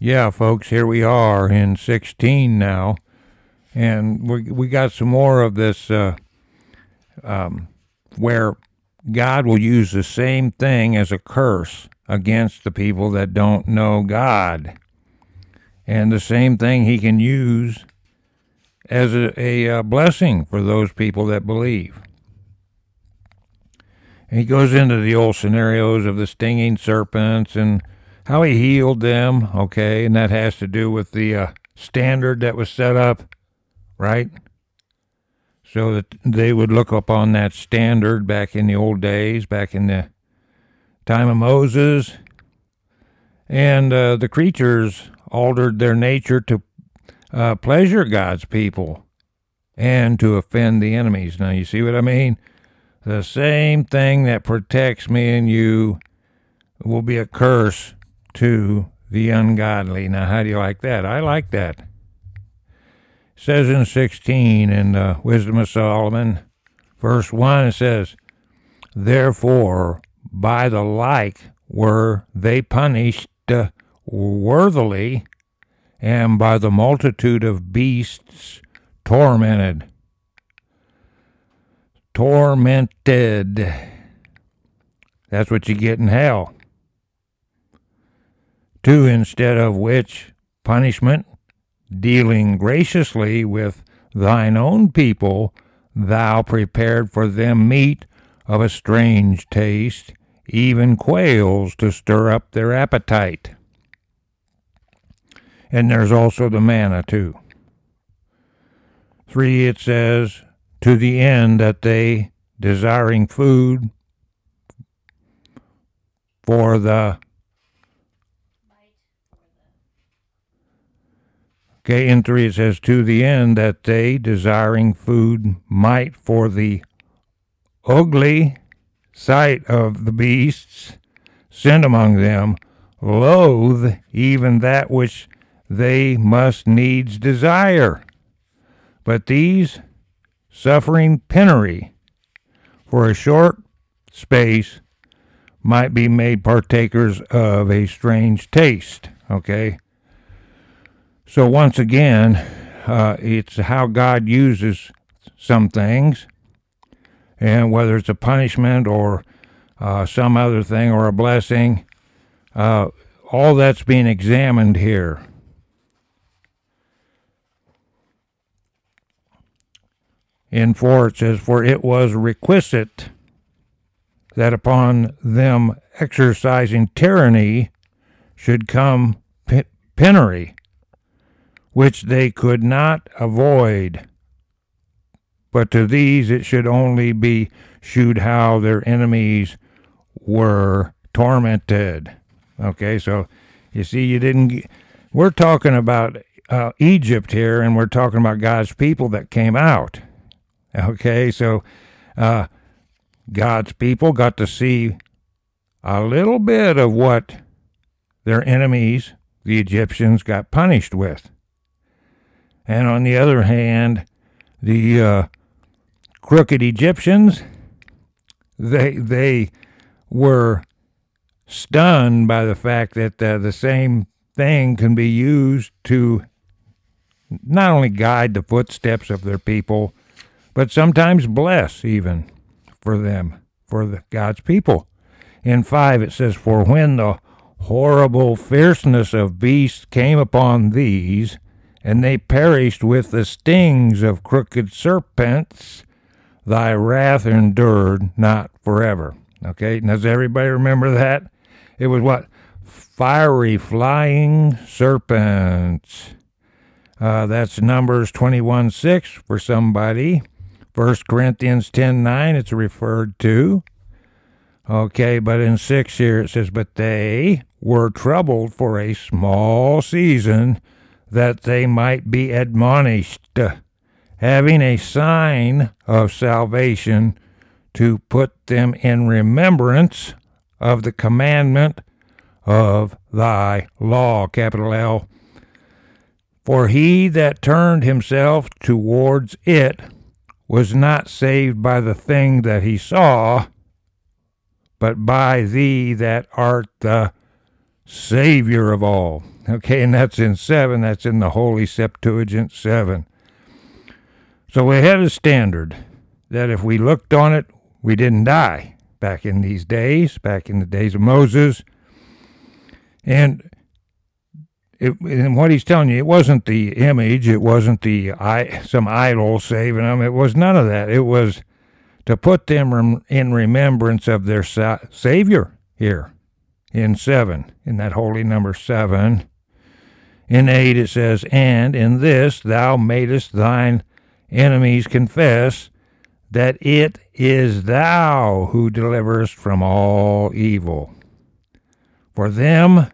Yeah, folks, here we are in 16 now, and we we got some more of this uh, um, where God will use the same thing as a curse against the people that don't know God, and the same thing He can use as a, a, uh blessing for those people that believe. And he goes into the old scenarios of the stinging serpents and how he healed them, okay, and that has to do with the uh, standard that was set up, right? So that they would look upon that standard back in the old days, back in the time of Moses. And uh, the creatures altered their nature to uh, pleasure God's people and to offend the enemies. Now, you see what I mean? The same thing that protects me and you will be a curse to the ungodly. Now, how do you like that? I like that. It says in 16 in the Wisdom of Solomon, verse 1, it says, Therefore, by the like were they punished worthily, and by the multitude of beasts tormented. Tormented. That's what you get in hell. Two, instead of which punishment, dealing graciously with thine own people, thou prepared for them meat of a strange taste, even quails to stir up their appetite. And there's also the manna, too. Three, it says, to the end that they, desiring food for the Okay, three it says, to the end that they, desiring food, might for the ugly sight of the beasts sent among them, loathe even that which they must needs desire. But these, suffering penury for a short space, might be made partakers of a strange taste. Okay? So, once again, uh, it's how God uses some things, and whether it's a punishment or uh, some other thing or a blessing, uh, all that's being examined here. In 4 it says, For it was requisite that upon them exercising tyranny should come penury, which they could not avoid. But to these it should only be shewed how their enemies were tormented. Okay, so you see, you didn't. We're talking about uh, Egypt here, and we're talking about God's people that came out. Okay, so uh, God's people got to see a little bit of what their enemies, the Egyptians, got punished with. And on the other hand, the uh, crooked Egyptians, they they were stunned by the fact that uh, the same thing can be used to not only guide the footsteps of their people, but sometimes bless even for them, for the God's people. In 5 it says, For when the horrible fierceness of beasts came upon these, and they perished with the stings of crooked serpents, thy wrath endured not forever. Okay, does everybody remember that? It was what? Fiery flying serpents. Uh, that's Numbers 21 6 for somebody. 1 Corinthians 10 9, it's referred to. Okay, but in 6 here it says, But they were troubled for a small season that they might be admonished, having a sign of salvation to put them in remembrance of the commandment of thy law, capital L. For he that turned himself towards it was not saved by the thing that he saw, but by thee that art the Savior of all. Okay, and that's in 7. That's in the Holy Septuagint 7. So we had a standard that if we looked on it, we didn't die back in these days, back in the days of Moses. And it, and what he's telling you, it wasn't the image, it wasn't the some idol saving them. It was none of that. It was to put them in remembrance of their sa- Savior here in seven, in that holy number seven. In eight it says, And in this thou madest thine enemies confess that it is thou who deliverest from all evil. For them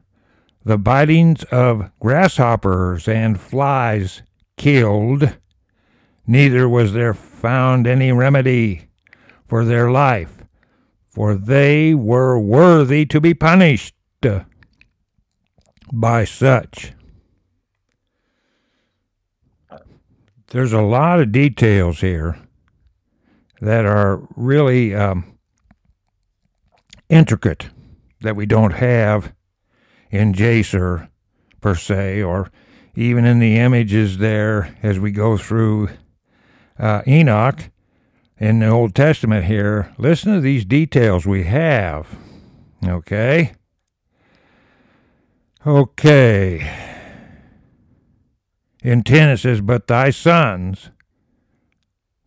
the bitings of grasshoppers and flies killed, neither was there found any remedy for their life, for they were worthy to be punished by such. There's a lot of details here that are really um, intricate that we don't have in Jasher per se, or even in the images there as we go through uh, Enoch in the Old Testament here. Listen to these details we have. Okay? Okay. In 10 it says, But thy sons,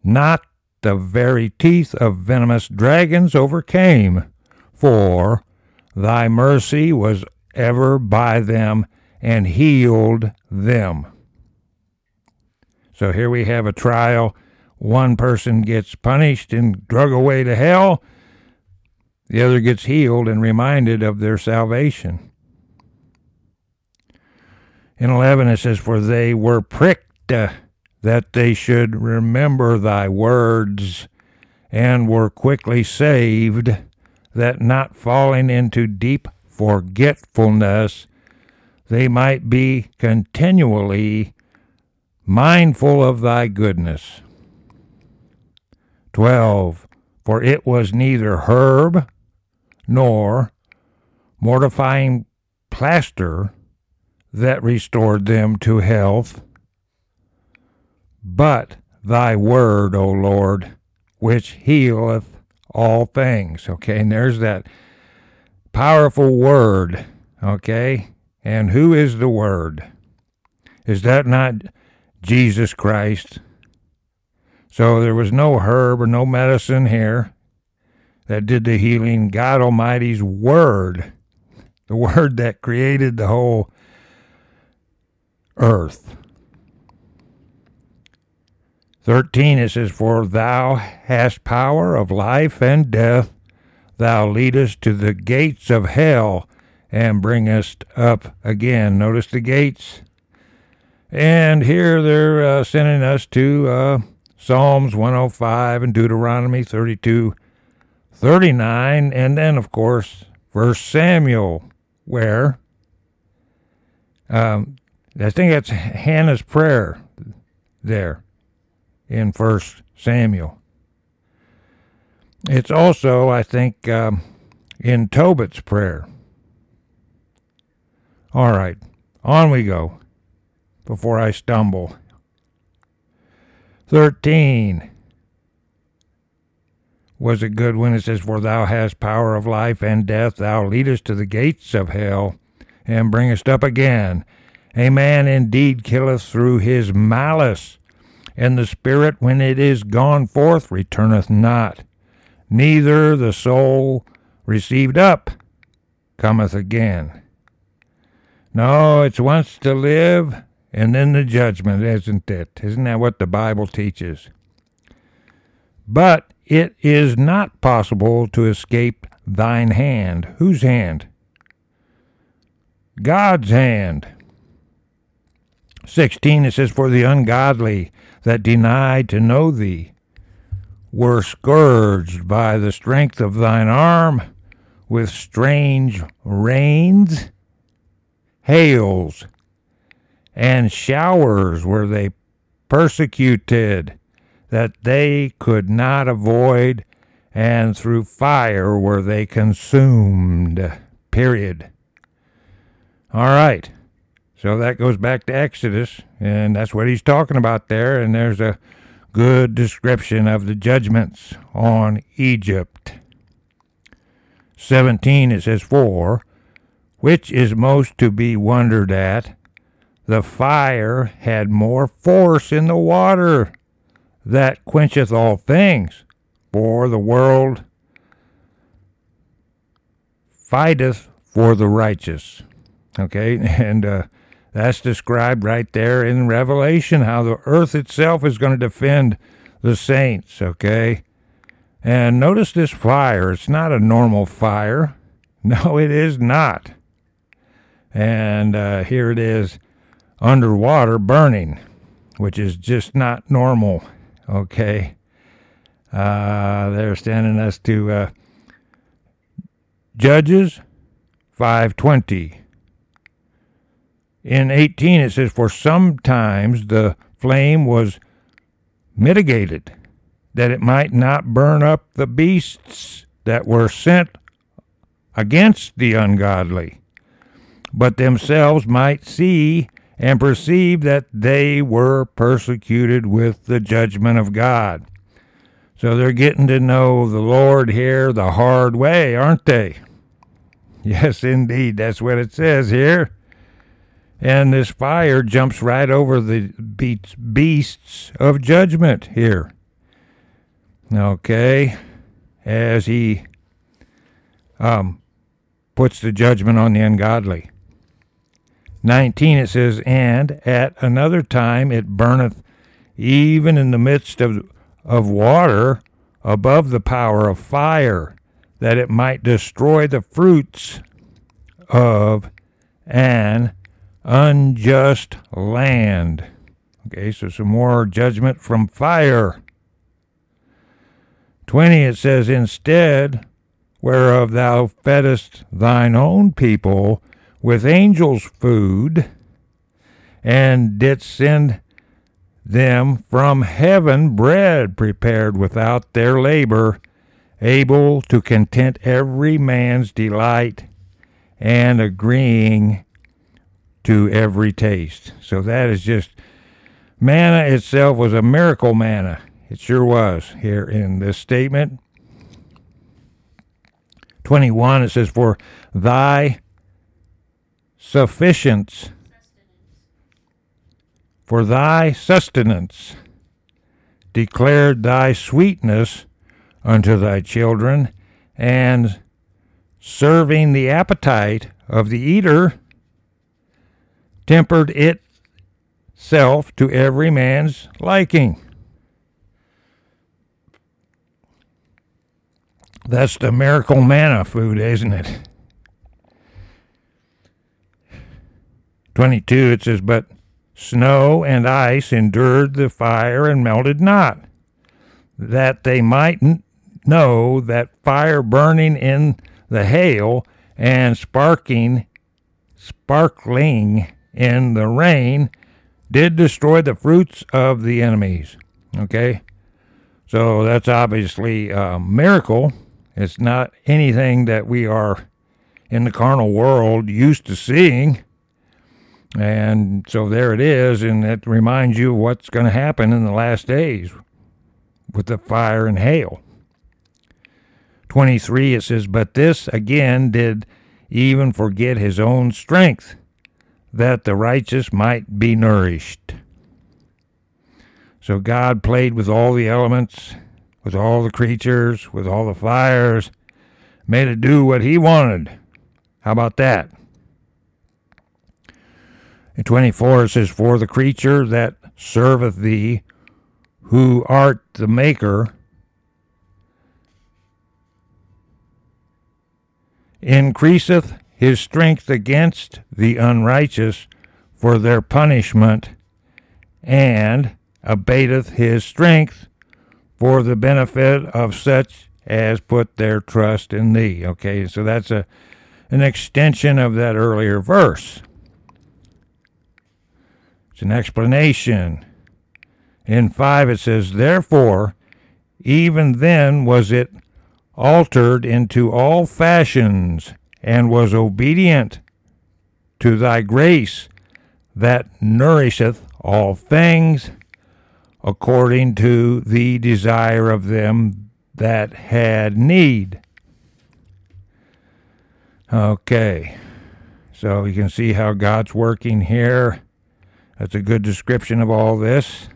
not the very teeth of venomous dragons overcame, for thy mercy was ever by them and healed them. So here we have a trial. One person gets punished and drug away to hell. The other gets healed and reminded of their salvation. In 11 it says, For they were pricked uh, that they should remember thy words, and were quickly saved, that not falling into deep forgetfulness, they might be continually mindful of thy goodness. 12. For it was neither herb nor mortifying plaster that restored them to health, but thy word, O Lord, which healeth all things. Okay, and there's that powerful word, okay? And who is the word? Is that not Jesus Christ? So there was no herb or no medicine here that did the healing. God Almighty's word, the word that created the whole earth. 13 it says, For thou hast power of life and death thou leadest to the gates of hell and bringest up again. Notice the gates. And here they're uh, sending us to uh, Psalms 105 and Deuteronomy 32, 39, and then, of course, First Samuel, where um, I think that's Hannah's prayer there in First Samuel. It's also, I think, um, in Tobit's prayer. All right, on we go before I stumble. 13 was a good one. It says, For thou hast power of life and death, thou leadest to the gates of hell, and bringest up again. A man indeed killeth through his malice, and the spirit, when it is gone forth, returneth not neither the soul received up cometh again. No, it's once to live and then the judgment, isn't it? Isn't that what the Bible teaches? But it is not possible to escape thine hand. Whose hand? God's hand. 16 it says, For the ungodly that deny to know thee were scourged by the strength of thine arm with strange rains, hails, and showers were they persecuted that they could not avoid, and through fire were they consumed. Period. All right. So that goes back to Exodus, and that's what he's talking about there. And there's a good description of the judgments on Egypt. 17, it says, For which is most to be wondered at, the fire had more force in the water that quencheth all things, for the world fighteth for the righteous. Okay, and uh, that's described right there in Revelation how the earth itself is going to defend the saints. Okay, and notice this fire. It's not a normal fire. No, it is not. And uh, here it is underwater burning, which is just not normal. Okay. Uh, they're standing us to uh, Judges 520. In 18, it says, For sometimes the flame was mitigated, that it might not burn up the beasts that were sent against the ungodly, but themselves might see and perceive that they were persecuted with the judgment of God. So they're getting to know the Lord here the hard way, aren't they? Yes, indeed. That's what it says here. And this fire jumps right over the beasts of judgment here. Okay. As he um, puts the judgment on the ungodly. 19 it says, And at another time it burneth even in the midst of, of water above the power of fire that it might destroy the fruits of an unjust land. Okay, so some more judgment from fire. 20 it says, Instead, whereof thou feddest thine own people with angels' food, and didst send them from heaven bread prepared without their labor, able to content every man's delight, and agreeing to every taste. So that is just manna itself was a miracle manna. It sure was here in this statement. 21 it says, For thy sufficiency, for thy sustenance declared thy sweetness unto thy children, and serving the appetite of the eater, tempered itself to every man's liking. That's the miracle manna food, isn't it? 22, it says, But snow and ice endured the fire and melted not, that they might know that fire burning in the hail and sparking, sparkling in the rain did destroy the fruits of the enemies. Okay? So that's obviously a miracle. It's not anything that we are in the carnal world used to seeing. And so there it is, and it reminds you of what's going to happen in the last days with the fire and hail. 23, it says, But this again did even forget his own strength, that the righteous might be nourished. So God played with all the elements, with all the creatures, with all the fires, made it do what he wanted. How about that? In 24 it says, For the creature that serveth thee, who art the maker, increaseth his strength against the unrighteous for their punishment, and abateth his strength for the benefit of such as put their trust in thee. Okay, so that's a an extension of that earlier verse. It's an explanation. In 5 it says, Therefore, even then was it altered into all fashions, and was obedient to thy grace that nourisheth all things according to the desire of them that had need. Okay, so you can see how God's working here. That's a good description of all this.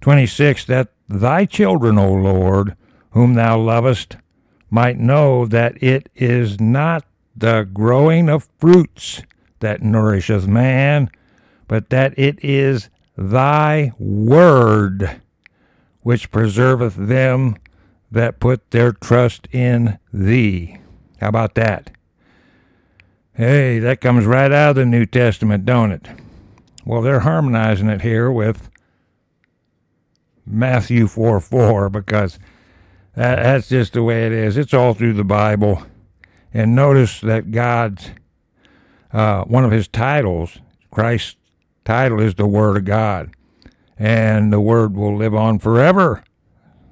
26 That thy children, O Lord, whom thou lovest, might know that it is not the growing of fruits that nourisheth man, but that it is thy word which preserveth them that put their trust in thee. How about that? Hey, that comes right out of the New Testament, don't it? Well, they're harmonizing it here with Matthew 4 4 because that, that's just the way it is. It's all through the Bible. And notice that God's, uh, one of his titles, Christ's title is the Word of God. And the Word will live on forever.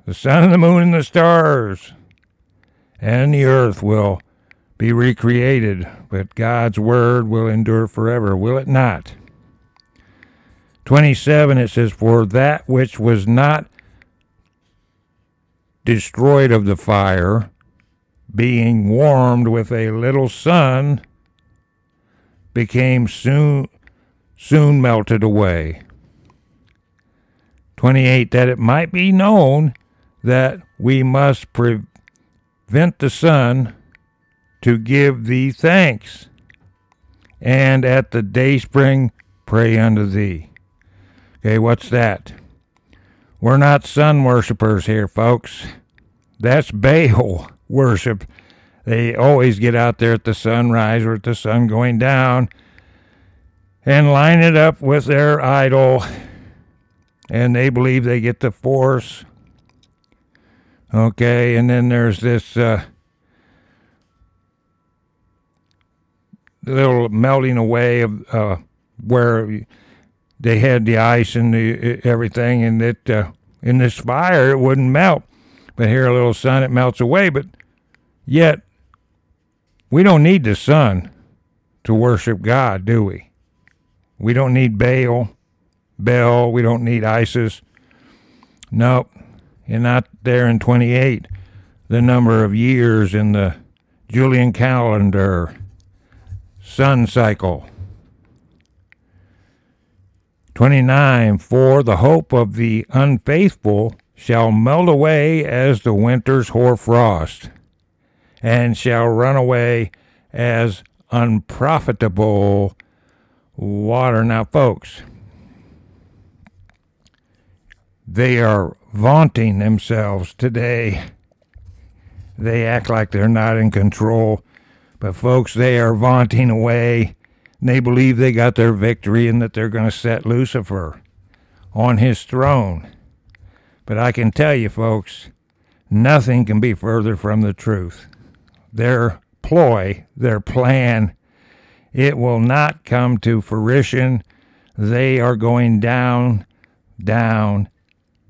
The sun and the moon and the stars and the earth will be recreated, but God's Word will endure forever, will it not? 27 it says, For that which was not destroyed of the fire, being warmed with a little sun, became soon soon melted away. 28 that it might be known that we must prevent the sun to give thee thanks, and at the dayspring pray unto thee. Okay, what's that? We're not sun worshippers here, folks. That's Baal worship. They always get out there at the sunrise or at the sun going down and line it up with their idol, and they believe they get the force. Okay, and then there's this uh, little melting away of uh, where they had the ice and the everything, and that uh, in this fire it wouldn't melt. But here, a little sun, it melts away. But yet, we don't need the sun to worship God, do we? We don't need Baal, Bel. We don't need Isis. Nope, you're not there in 28. The number of years in the Julian calendar, sun cycle. 29 For the hope of the unfaithful shall melt away as the winter's hoarfrost, and shall run away as unprofitable water. Now, folks, they are vaunting themselves today. They act like they're not in control, but, folks, they are vaunting away they believe they got their victory and that they're going to set Lucifer on his throne. But I can tell you, folks, nothing can be further from the truth. Their ploy, their plan, it will not come to fruition. They are going down, down,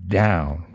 down.